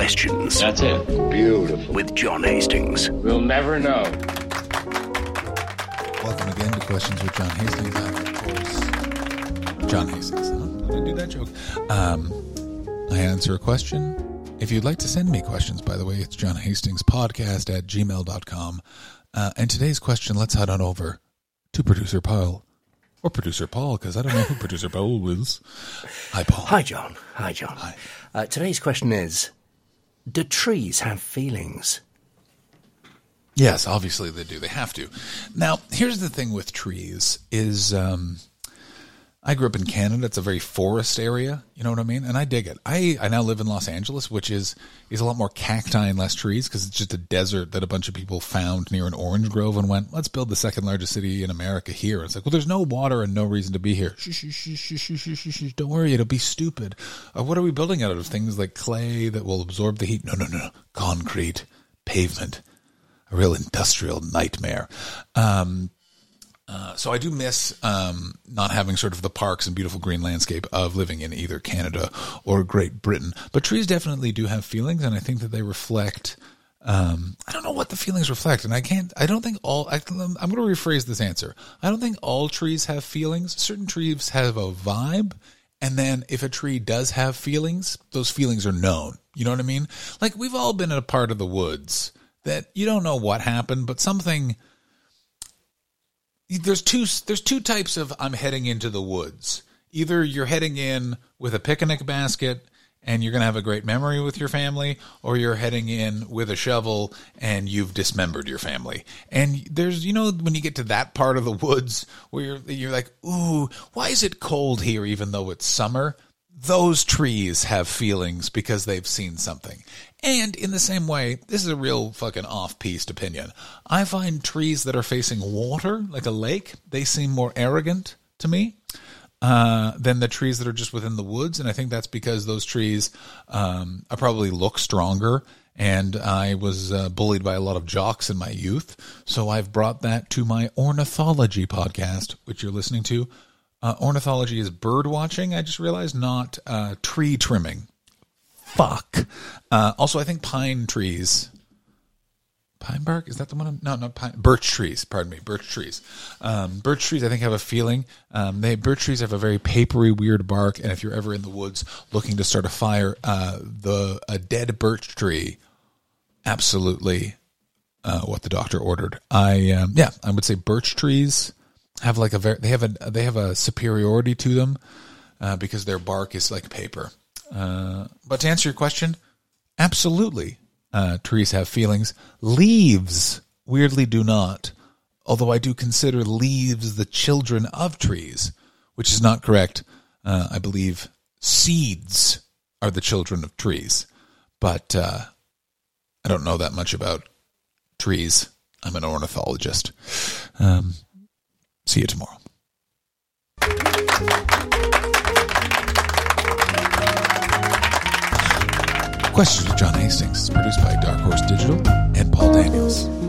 questions. That's it. Beautiful. With John Hastings. We'll never know. Welcome again to Questions with John Hastings. I'm, of course, John Hastings. Huh? Did I do that joke? Um, I answer a question. If you'd like to send me questions, by the way, it's John Hastings podcast at gmail.com. Uh, and today's question, let's head on over to producer Paul. Or producer Paul, because I don't know who producer Paul is. Hi, Paul. Hi, John. Hi, John. Hi. Uh, today's question is Do trees have feelings? Yes, obviously they do. They have to. Now, here's the thing with trees is um, I grew up in Canada. It's a very forest area. You know what I mean? And I dig it. I, I now live in Los Angeles, which is is a lot more cacti and less trees because it's just a desert that a bunch of people found near an orange grove and went, let's build the second largest city in America here. It's like, well, there's no water and no reason to be here. Shh, shh, shh. Don't worry, it'll be stupid. Uh, what are we building out of? Things like clay that will absorb the heat? No, no, no, no. Concrete, pavement, a real industrial nightmare. Um, uh, so I do miss um, not having sort of the parks and beautiful green landscape of living in either Canada or Great Britain. But trees definitely do have feelings, and I think that they reflect. Um, I don't know what the feelings reflect, and I can't. I don't think all. I, I'm going to rephrase this answer. I don't think all trees have feelings. Certain trees have a vibe, and then if a tree does have feelings, those feelings are known. You know what I mean? Like we've all been in a part of the woods that you don't know what happened, but something there's two there's two types of I'm heading into the woods. Either you're heading in with a picnic basket and you're going to have a great memory with your family or you're heading in with a shovel and you've dismembered your family. And there's you know when you get to that part of the woods where you're you're like, "Ooh, why is it cold here even though it's summer?" Those trees have feelings because they've seen something. And in the same way, this is a real fucking off-piste opinion. I find trees that are facing water, like a lake, they seem more arrogant to me uh, than the trees that are just within the woods. And I think that's because those trees um, I probably look stronger. And I was uh, bullied by a lot of jocks in my youth. So I've brought that to my ornithology podcast, which you're listening to. Uh, ornithology is bird watching, I just realized, not uh, tree trimming fuck. Uh, also, I think pine trees. Pine bark is that the one? I'm, no, not pine. Birch trees. Pardon me. Birch trees. Um, birch trees. I think have a feeling. Um, they birch trees have a very papery, weird bark. And if you're ever in the woods looking to start a fire, uh, the a dead birch tree, absolutely, uh, what the doctor ordered. I um, yeah, I would say birch trees have like a very they have a they have a superiority to them uh, because their bark is like paper. Uh, but to answer your question, absolutely, uh, trees have feelings. Leaves weirdly do not, although I do consider leaves the children of trees, which is not correct. Uh, I believe seeds are the children of trees, but uh, I don't know that much about trees. I'm an ornithologist. Um, see you tomorrow. Questions with John Hastings is produced by Dark Horse Digital and Paul Daniels.